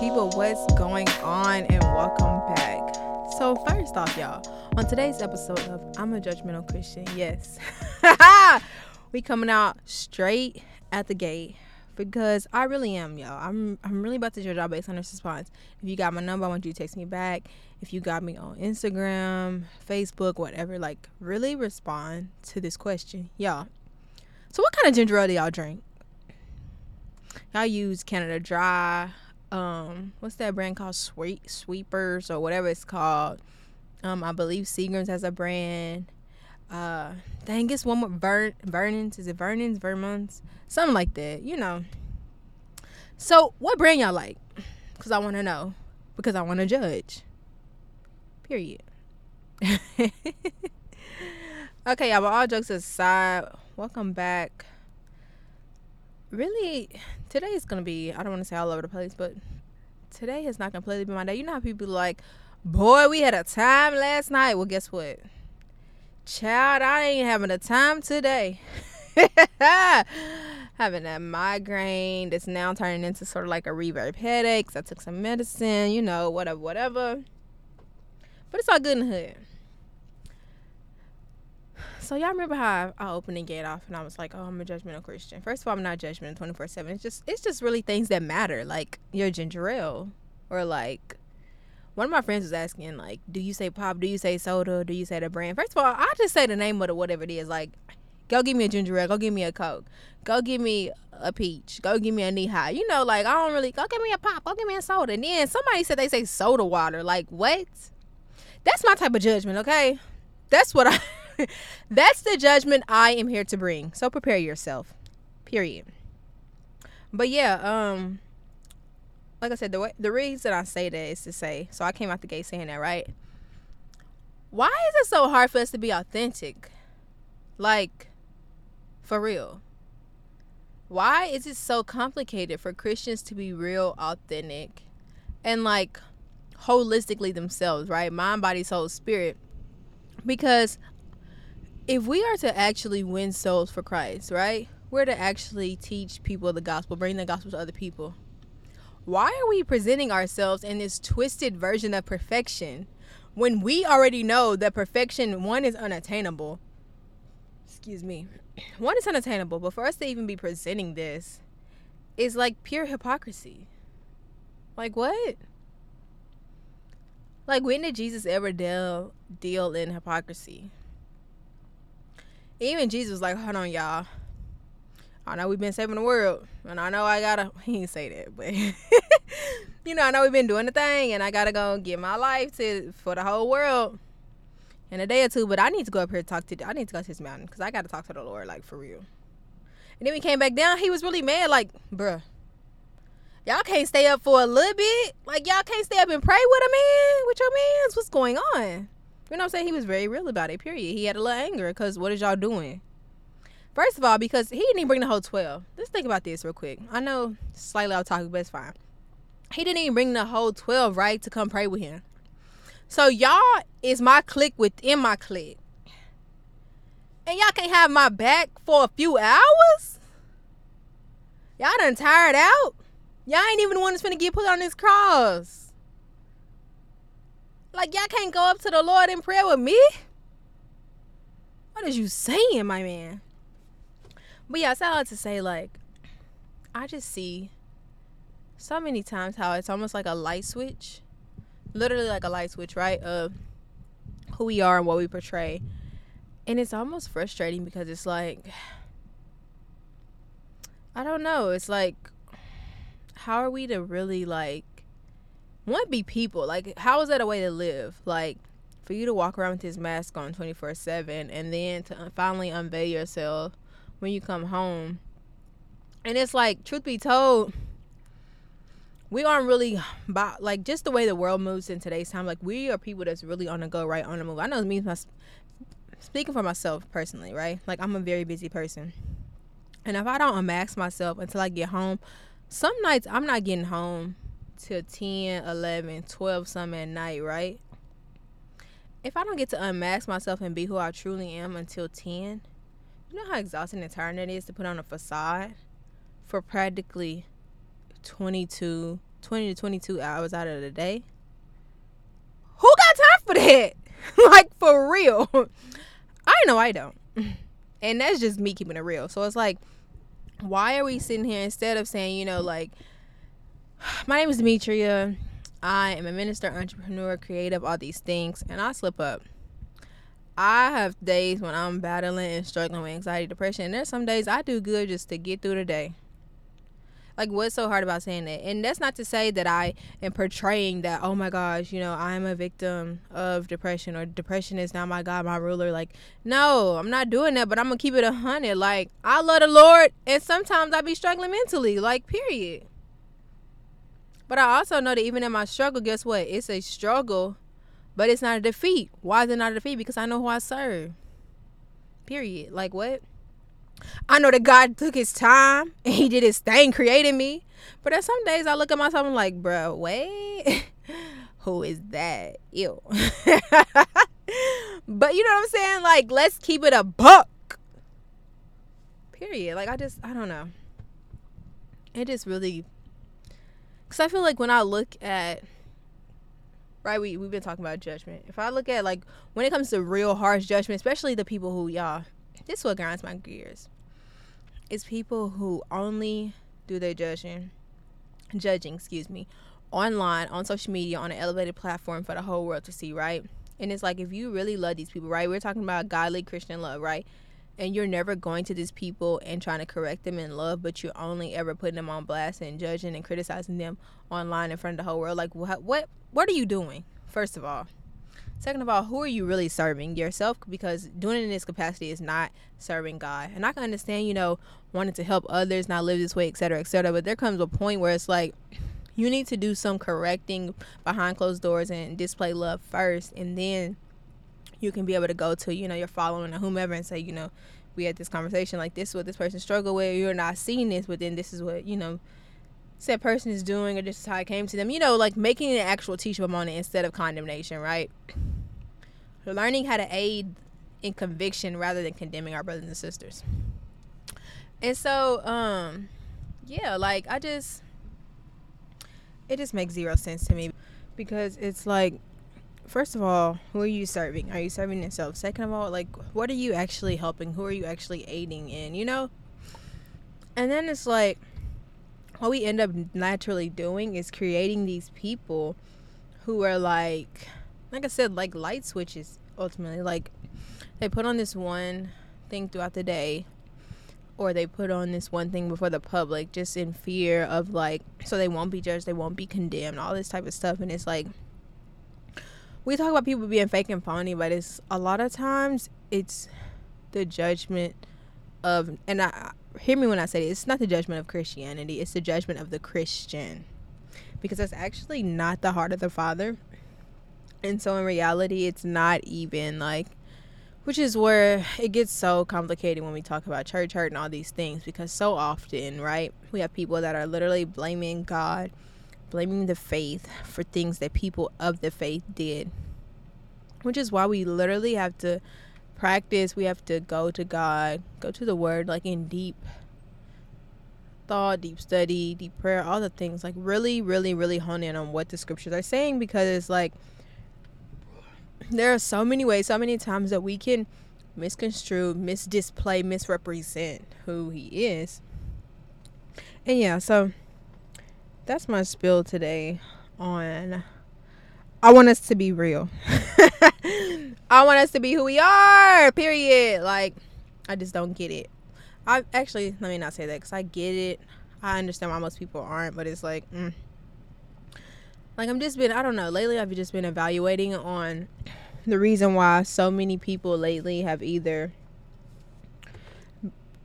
people, what's going on? And welcome back. So, first off, y'all, on today's episode of I'm a Judgmental Christian, yes, we coming out straight at the gate because I really am, y'all. I'm I'm really about to judge y'all based on this response. If you got my number, I want you to text me back. If you got me on Instagram, Facebook, whatever, like really respond to this question, y'all. So, what kind of ginger ale do y'all drink? Y'all use Canada Dry. Um, what's that brand called? Sweet Sweepers or whatever it's called. Um, I believe Seagram's has a brand. Uh, dang, it's one more Vern Vernon's. Is it Vernon's? Vermont's? Something like that. You know. So, what brand y'all like? Cause I want to know. Because I want to judge. Period. okay, y'all. But all jokes aside, welcome back really today is gonna be i don't want to say all over the place but today has not completely been my day. You know how people like boy we had a time last night. Well guess what? Child i ain't having a time today. Having a migraine that's now turning into sort of like a reverb headache i took some medicine you know whatever whatever. But it's all good in the hood so y'all remember how I, I opened the gate off and I was like, "Oh, I'm a judgmental Christian." First of all, I'm not judgmental 24 seven. It's just it's just really things that matter, like your ginger ale, or like one of my friends was asking, like, "Do you say pop? Do you say soda? Do you say the brand?" First of all, I just say the name of the whatever it is. Like, go give me a ginger ale. Go give me a coke. Go give me a peach. Go give me a Nehi. You know, like I don't really go give me a pop. Go give me a soda. And then somebody said they say soda water. Like what? That's my type of judgment. Okay, that's what I. That's the judgment I am here to bring. So prepare yourself. Period. But yeah, um like I said, the way, the reason I say that is to say, so I came out the gate saying that, right? Why is it so hard for us to be authentic? Like, for real. Why is it so complicated for Christians to be real, authentic, and like holistically themselves, right? Mind, body, soul, spirit. Because if we are to actually win souls for Christ, right? We're to actually teach people the gospel, bring the gospel to other people. Why are we presenting ourselves in this twisted version of perfection when we already know that perfection, one, is unattainable? Excuse me. One is unattainable, but for us to even be presenting this is like pure hypocrisy. Like, what? Like, when did Jesus ever deal, deal in hypocrisy? Even Jesus was like, hold on, y'all. I know we've been saving the world, and I know I gotta. He didn't say that, but you know, I know we've been doing the thing, and I gotta go give my life to for the whole world in a day or two. But I need to go up here and talk to. I need to go to this mountain because I gotta talk to the Lord, like for real. And then we came back down. He was really mad, like, bruh, y'all can't stay up for a little bit. Like y'all can't stay up and pray with a man, with your mans. What's going on? You know what I'm saying? He was very real about it, period. He had a little anger because what is y'all doing? First of all, because he didn't even bring the whole 12. Let's think about this real quick. I know slightly off topic, but it's fine. He didn't even bring the whole 12, right, to come pray with him. So y'all is my clique within my clique. And y'all can't have my back for a few hours? Y'all done tired out? Y'all ain't even the one that's finna get put on this cross. Like y'all can't go up to the Lord in prayer with me? What is you saying, my man? But yeah, I said to say like I just see so many times how it's almost like a light switch. Literally like a light switch, right? Of who we are and what we portray. And it's almost frustrating because it's like I don't know. It's like how are we to really like one be people. Like, how is that a way to live? Like, for you to walk around with this mask on 24 7 and then to finally unveil yourself when you come home. And it's like, truth be told, we aren't really like just the way the world moves in today's time. Like, we are people that's really on the go, right? On the move. I know means my, speaking for myself personally, right? Like, I'm a very busy person. And if I don't unmask myself until I get home, some nights I'm not getting home till 10, 11, 12 some at night, right? If I don't get to unmask myself and be who I truly am until 10, you know how exhausting and tiring it is to put on a facade for practically 22, 20 to 22 hours out of the day. Who got time for that? like for real. I know I don't. And that's just me keeping it real. So it's like why are we sitting here instead of saying, you know, like my name is Demetria. I am a minister, entrepreneur, creative, all these things, and I slip up. I have days when I'm battling and struggling with anxiety, depression, and there's some days I do good just to get through the day. Like, what's so hard about saying that? And that's not to say that I am portraying that, oh my gosh, you know, I'm a victim of depression or depression is not my God, my ruler. Like, no, I'm not doing that, but I'm going to keep it a hundred. Like, I love the Lord, and sometimes I be struggling mentally, like, period. But I also know that even in my struggle, guess what? It's a struggle, but it's not a defeat. Why is it not a defeat? Because I know who I serve. Period. Like, what? I know that God took his time and he did his thing creating me. But at some days I look at myself and I'm like, bro, wait. Who is that? Ew. but you know what I'm saying? Like, let's keep it a buck. Period. Like I just I don't know. It just really cuz I feel like when I look at right we we've been talking about judgment. If I look at like when it comes to real harsh judgment, especially the people who y'all this what grinds my gears. It's people who only do their judging, judging, excuse me, online on social media on an elevated platform for the whole world to see, right? And it's like if you really love these people, right? We're talking about godly Christian love, right? And you're never going to these people and trying to correct them in love, but you're only ever putting them on blast and judging and criticizing them online in front of the whole world. Like, what, what, what are you doing? First of all, Second of all, who are you really serving? Yourself? Because doing it in this capacity is not serving God. And I can understand, you know, wanting to help others not live this way, et cetera, et cetera. But there comes a point where it's like, you need to do some correcting behind closed doors and display love first. And then you can be able to go to, you know, your following or whomever and say, you know, we had this conversation like this is what this person struggled with. You're not seeing this, but then this is what, you know, said person is doing or this is how it came to them. You know, like making an actual teachable moment instead of condemnation, right? Learning how to aid in conviction rather than condemning our brothers and sisters. And so, um, yeah, like I just it just makes zero sense to me because it's like first of all, who are you serving? Are you serving yourself? Second of all, like what are you actually helping? Who are you actually aiding in, you know? And then it's like what we end up naturally doing is creating these people who are like like I said, like light switches ultimately. Like they put on this one thing throughout the day or they put on this one thing before the public just in fear of like so they won't be judged, they won't be condemned, all this type of stuff and it's like we talk about people being fake and phony, but it's a lot of times it's the judgment of and I hear me when I say it, it's not the judgment of Christianity, it's the judgment of the Christian. Because that's actually not the heart of the Father. And so in reality, it's not even like, which is where it gets so complicated when we talk about church hurt and all these things because so often, right, we have people that are literally blaming God, blaming the faith for things that people of the faith did. Which is why we literally have to practice, we have to go to God, go to the Word, like in deep thought, deep study, deep prayer, all the things. Like really, really, really hone in on what the scriptures are saying because it's like there are so many ways, so many times that we can misconstrue, misdisplay, misrepresent who he is. And yeah, so that's my spill today on I want us to be real. I want us to be who we are. Period. Like I just don't get it. I actually let me not say that cuz I get it. I understand why most people aren't, but it's like mm, like I'm just been I don't know, lately I've just been evaluating on the reason why so many people lately have either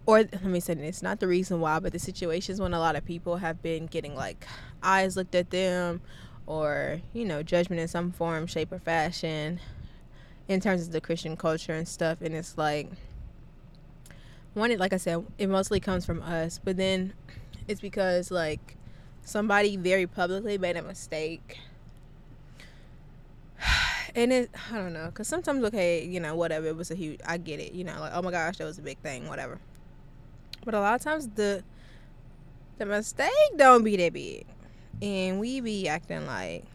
or let me say this not the reason why but the situations when a lot of people have been getting like eyes looked at them or you know judgment in some form shape or fashion in terms of the christian culture and stuff. And it's like one it like i said it mostly comes from us but then it's because like somebody very publicly made a mistake. And it i don't know because sometimes okay you know whatever it was a huge i get it you know like oh my gosh that was a big thing whatever but a lot of times the the mistake don't be that big and we be acting like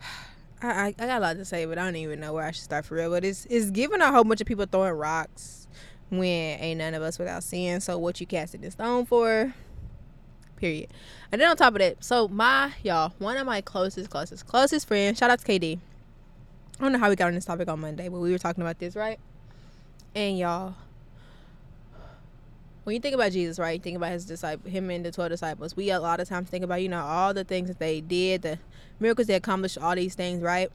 I, I, I got a lot to say, but I don't even know where I should start for real. But it's it's giving a whole bunch of people throwing rocks when ain't none of us without sin. So what you casting this stone for? Period. And then on top of that, so my y'all, one of my closest, closest, closest friends, shout out to KD. I don't know how we got on this topic on Monday, but we were talking about this, right? And y'all, when you think about Jesus, right? You think about his disciple, him and the twelve disciples. We a lot of times think about you know all the things that they did, the miracles they accomplished, all these things, right?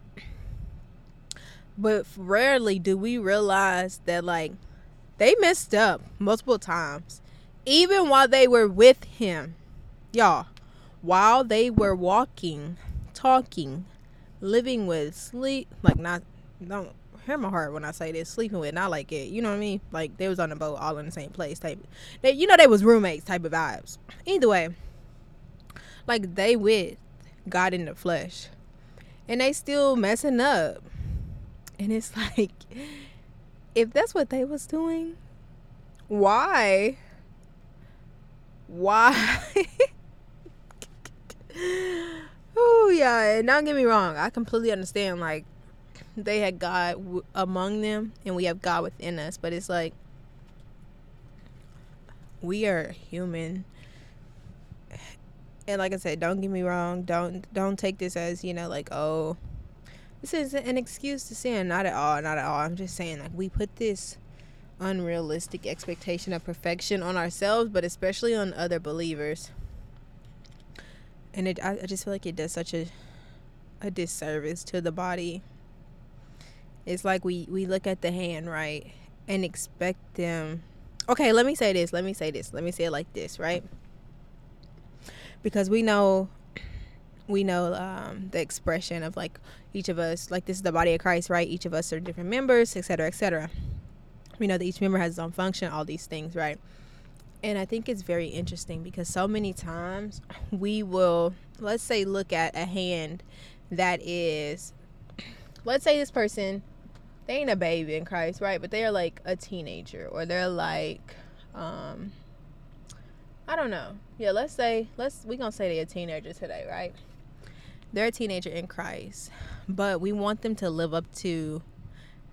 But rarely do we realize that like they messed up multiple times, even while they were with him, y'all. While they were walking, talking, living with, sleep, like not don't hear my heart when I say this, sleeping with, not like it. You know what I mean? Like they was on the boat, all in the same place, type. They, you know, they was roommates, type of vibes. Either way, like they with God in the flesh, and they still messing up, and it's like, if that's what they was doing, why? Why? oh yeah, and don't get me wrong, I completely understand like they had God w- among them and we have God within us. But it's like we are human. And like I said, don't get me wrong. Don't don't take this as you know like oh, this is an excuse to sin. Not at all. Not at all. I'm just saying like we put this unrealistic expectation of perfection on ourselves, but especially on other believers. And it, I, I just feel like it does such a a disservice to the body it's like we we look at the hand right and expect them okay let me say this let me say this let me say it like this right? Because we know we know um, the expression of like each of us like this is the body of christ right? Each of us are different members etc etc we know that each member has its own function all these things right? And i think it's very interesting because so many times we will let's say look at a hand that is let's say this person they ain't a baby in Christ, right? But they're like a teenager or they're like um I don't know. Yeah, let's say let's we gonna say they're a teenager today, right? They're a teenager in Christ, but we want them to live up to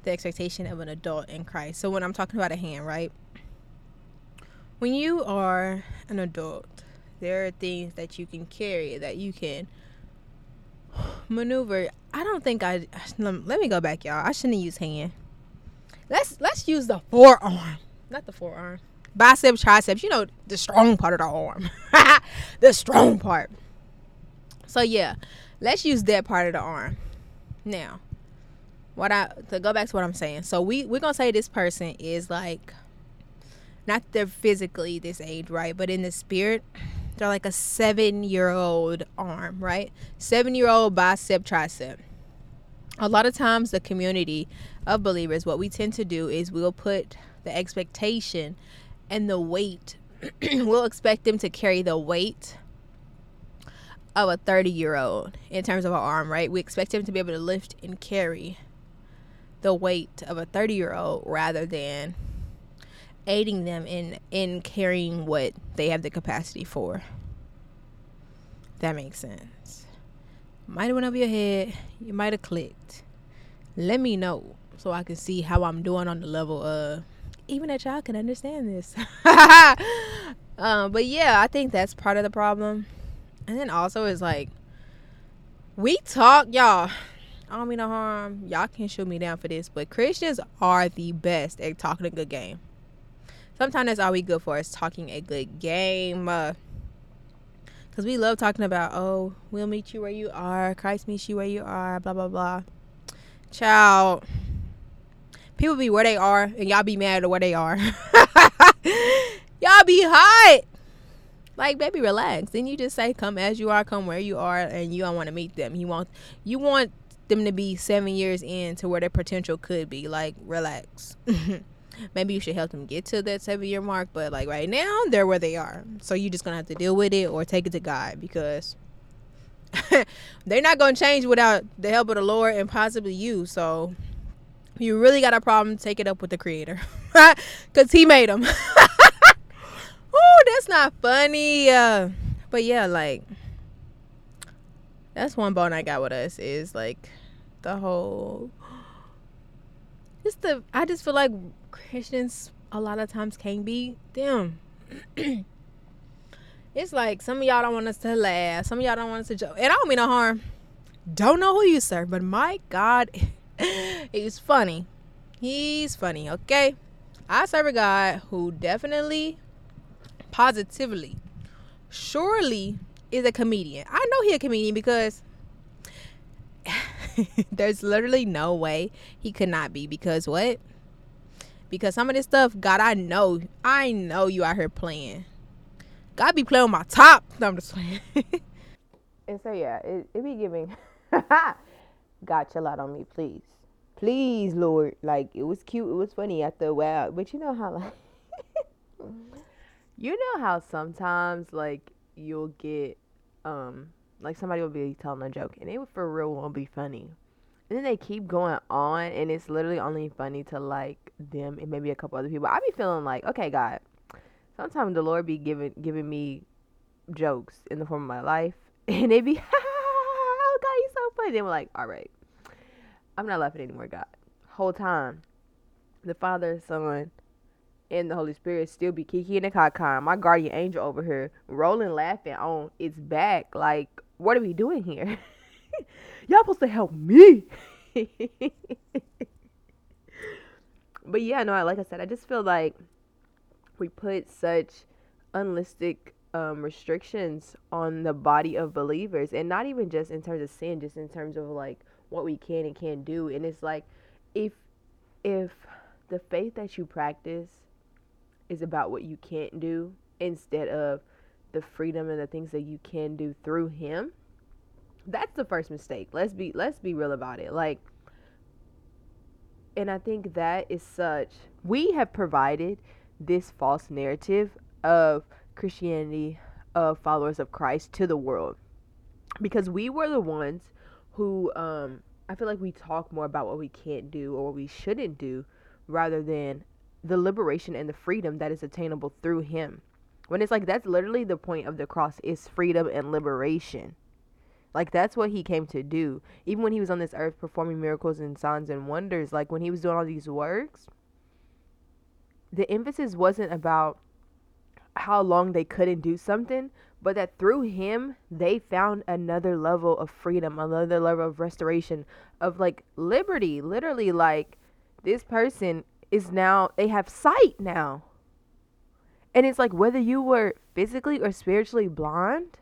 the expectation of an adult in Christ. So when I'm talking about a hand, right? When you are an adult, there are things that you can carry that you can maneuver. I don't think I. Let me go back, y'all. I shouldn't use hand. Let's let's use the forearm, not the forearm. Biceps, triceps. You know the strong part of the arm, the strong part. So yeah, let's use that part of the arm. Now, what I to go back to what I'm saying. So we we're gonna say this person is like, not they're physically this age, right? But in the spirit, they're like a seven year old arm, right? Seven year old bicep, tricep. A lot of times, the community of believers, what we tend to do is we'll put the expectation and the weight, we'll expect them to carry the weight of a 30 year old in terms of our arm, right? We expect them to be able to lift and carry the weight of a 30 year old rather than aiding them in in carrying what they have the capacity for. That makes sense. Might have went over your head. You might have clicked. Let me know so I can see how I'm doing on the level of even that y'all can understand this. um, but yeah, I think that's part of the problem. And then also is like we talk, y'all. I don't mean no harm. Y'all can shoot me down for this, but Christians are the best at talking a good game sometimes that's all we good for is talking a good game. Uh, Cause we love talking about, oh, we'll meet you where you are. Christ meets you where you are. Blah blah blah. Child, people be where they are, and y'all be mad at where they are. y'all be hot. Like, baby, relax. Then you just say, "Come as you are, come where you are," and you don't want to meet them. You want, you want them to be seven years in to where their potential could be. Like, relax. maybe you should help them get to that seven year mark but like right now they're where they are. So you're just gonna have to deal with it or take it to god because they're not gonna change without the help of the lord and possibly you. So you really got a problem take it up with the creator. Because he made them oh that's not funny uh, But yeah, like that's one bone I got with us is like the whole just the I just feel like Christians a lot of times can't be them. it's like some of y'all don't want us to laugh, some of y'all don't want us to joke. And I don't mean no harm. Don't know who you serve, but my God, he's funny. He's funny, okay? I serve a God who definitely, positively, surely is a comedian. I know he a comedian because there's literally no way he could not be because what? Because some of this stuff, God, I know, I know you out here playing. God be playing on my top. No, I'm just playing. and so yeah, it, it be giving. God, chill out on me, please, please, Lord. Like it was cute, it was funny after a while, but you know how like, you know how sometimes like you'll get um like somebody will be telling a joke and it for real won't be funny. Then they keep going on and it's literally only funny to like them and maybe a couple other people. I be feeling like, okay, God, sometimes the Lord be giving giving me jokes in the form of my life and they be oh God, you so funny. Then we're like, all right. I'm not laughing anymore, God. Whole time. The Father, Son, and the Holy Spirit still be Kiki and the my guardian angel over here, rolling laughing on its back. Like, what are we doing here? Y'all supposed to help me. but yeah, no, like I said, I just feel like we put such unrealistic um, restrictions on the body of believers, and not even just in terms of sin, just in terms of like what we can and can't do. And it's like, if if the faith that you practice is about what you can't do instead of the freedom and the things that you can do through him that's the first mistake let's be let's be real about it like and i think that is such we have provided this false narrative of christianity of followers of christ to the world because we were the ones who um i feel like we talk more about what we can't do or what we shouldn't do rather than the liberation and the freedom that is attainable through him. When it's like that's literally the point of the cross is freedom and liberation. Like that's what he came to do. Even when he was on this earth performing miracles and signs and wonders, like when he was doing all these works, the emphasis wasn't about how long they couldn't do something, but that through him they found another level of freedom, another level of restoration, of like liberty. Literally, like this person is now they have sight now. And it's like whether you were physically or spiritually blind,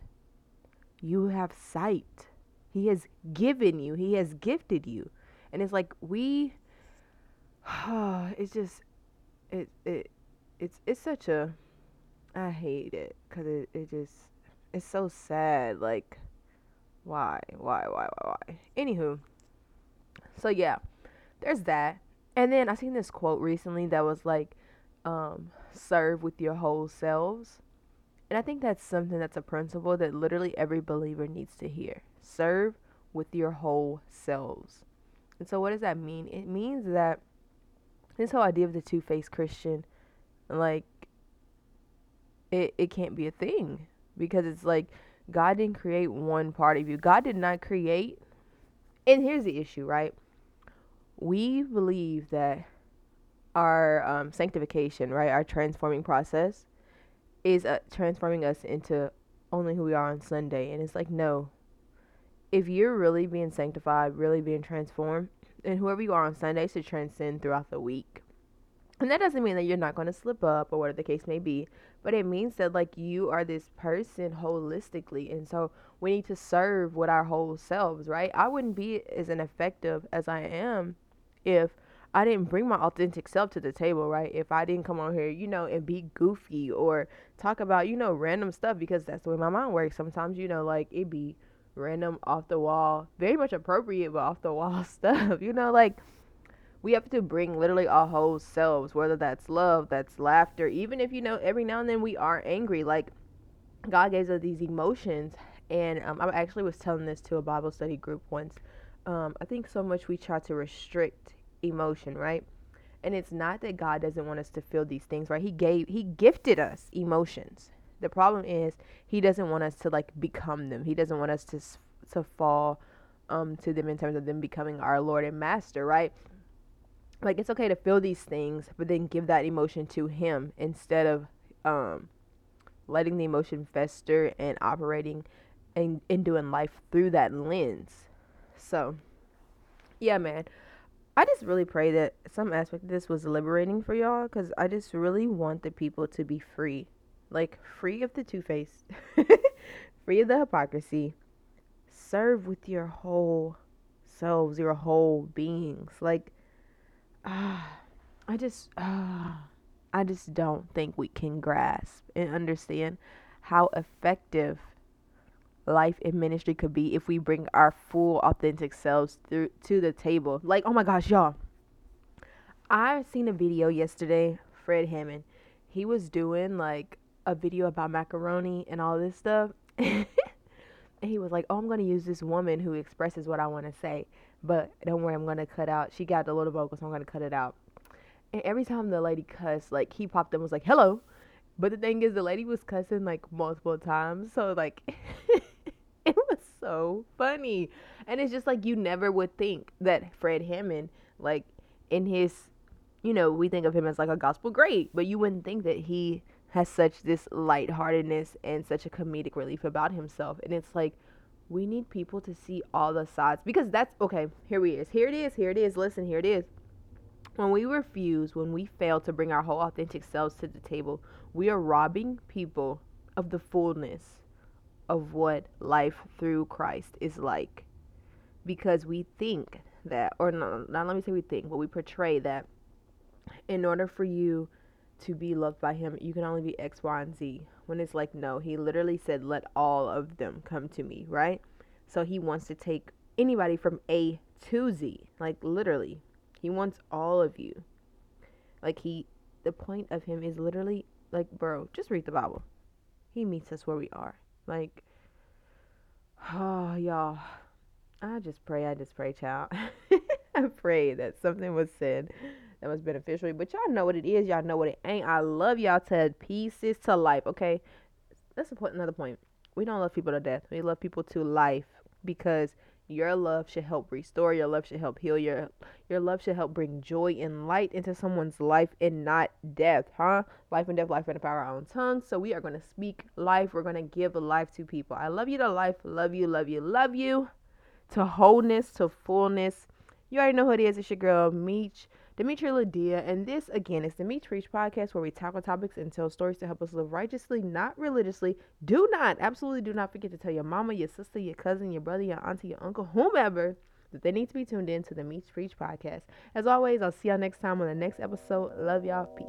you have sight. He has given you, he has gifted you. And it's like we it's just it it it's it's such a I hate it cuz it it just it's so sad like why why why why why anywho so yeah there's that and then I seen this quote recently that was like, um, serve with your whole selves. And I think that's something that's a principle that literally every believer needs to hear. Serve with your whole selves. And so what does that mean? It means that this whole idea of the two faced Christian, like it it can't be a thing. Because it's like God didn't create one part of you. God did not create and here's the issue, right? we believe that our um, sanctification, right, our transforming process, is uh, transforming us into only who we are on Sunday. And it's like, no. If you're really being sanctified, really being transformed, then whoever you are on Sunday should transcend throughout the week. And that doesn't mean that you're not going to slip up or whatever the case may be, but it means that like you are this person holistically. And so we need to serve with our whole selves, right? I wouldn't be as ineffective as I am if I didn't bring my authentic self to the table, right? If I didn't come on here, you know, and be goofy or talk about, you know, random stuff because that's the way my mind works. Sometimes, you know, like it be random off the wall, very much appropriate, but off the wall stuff, you know, like we have to bring literally our whole selves, whether that's love, that's laughter, even if, you know, every now and then we are angry. Like God gave us these emotions. And um, I actually was telling this to a Bible study group once um, I think so much we try to restrict emotion, right? And it's not that God doesn't want us to feel these things, right? He gave, He gifted us emotions. The problem is he doesn't want us to like become them. He doesn't want us to to fall um to them in terms of them becoming our Lord and Master, right? Like it's okay to feel these things, but then give that emotion to him instead of um letting the emotion fester and operating and, and doing life through that lens. So, yeah, man. I just really pray that some aspect of this was liberating for y'all because I just really want the people to be free. Like, free of the two face, free of the hypocrisy. Serve with your whole selves, your whole beings. Like, ah, I just, ah. I just don't think we can grasp and understand how effective life in ministry could be if we bring our full authentic selves through to the table. Like, oh my gosh, y'all. I seen a video yesterday, Fred Hammond. He was doing like a video about macaroni and all this stuff. and he was like, "Oh, I'm to use this woman who expresses what I want to say, but don't worry, I'm to cut out. She got the little vocal, so I'm to cut it out." And every time the lady cussed, like he popped in was like, "Hello," but the thing is, the lady was cussing like multiple times, so like so funny, and it's just like you never would think that Fred Hammond, like in his, you know, we think of him as like a gospel great, but you wouldn't think that he has such this lightheartedness and such a comedic relief about himself, and it's like we need people to see all the sides because that's okay. Here we is. Here it is. Here it is. Listen. Here it is when we refuse, when we fail to bring our whole authentic selves to the table, we are robbing people of the fullness of what life through Christ is like. Because we think that, or no, not let me say we think, but we portray that in order for you to be loved by Him, you can only be X, Y, and Z. When it's like, no, He literally said, let all of them come to me, right? So He wants to take anybody from A to Z, like literally he wants all of you. Like he the point of him is literally like bro, just read the Bible. He meets us where we are. Like oh y'all. I just pray, I just pray, child. I pray that something was said that was beneficial. But y'all know what it is, y'all know what it ain't. I love y'all to pieces to life, okay? Put another point. We don't love people to death. We love people to life because your love should help restore. Your love should help heal. Your your love should help bring joy and light into someone's life and not death, huh? Life and death, life and the power of our own tongue. So we are going to speak life. We're going to give life to people. I love you to life. Love you, love you, love you. To wholeness, to fullness. You already know who it is. It's your girl, Meech. Dimitri Ladia, and this again is the podcast where we tackle topics and tell stories to help us live righteously, not religiously. Do not, absolutely do not forget to tell your mama, your sister, your cousin, your brother, your auntie, your uncle, whomever that they need to be tuned in to the Me Preach podcast. As always, I'll see y'all next time on the next episode. Love y'all. Peace.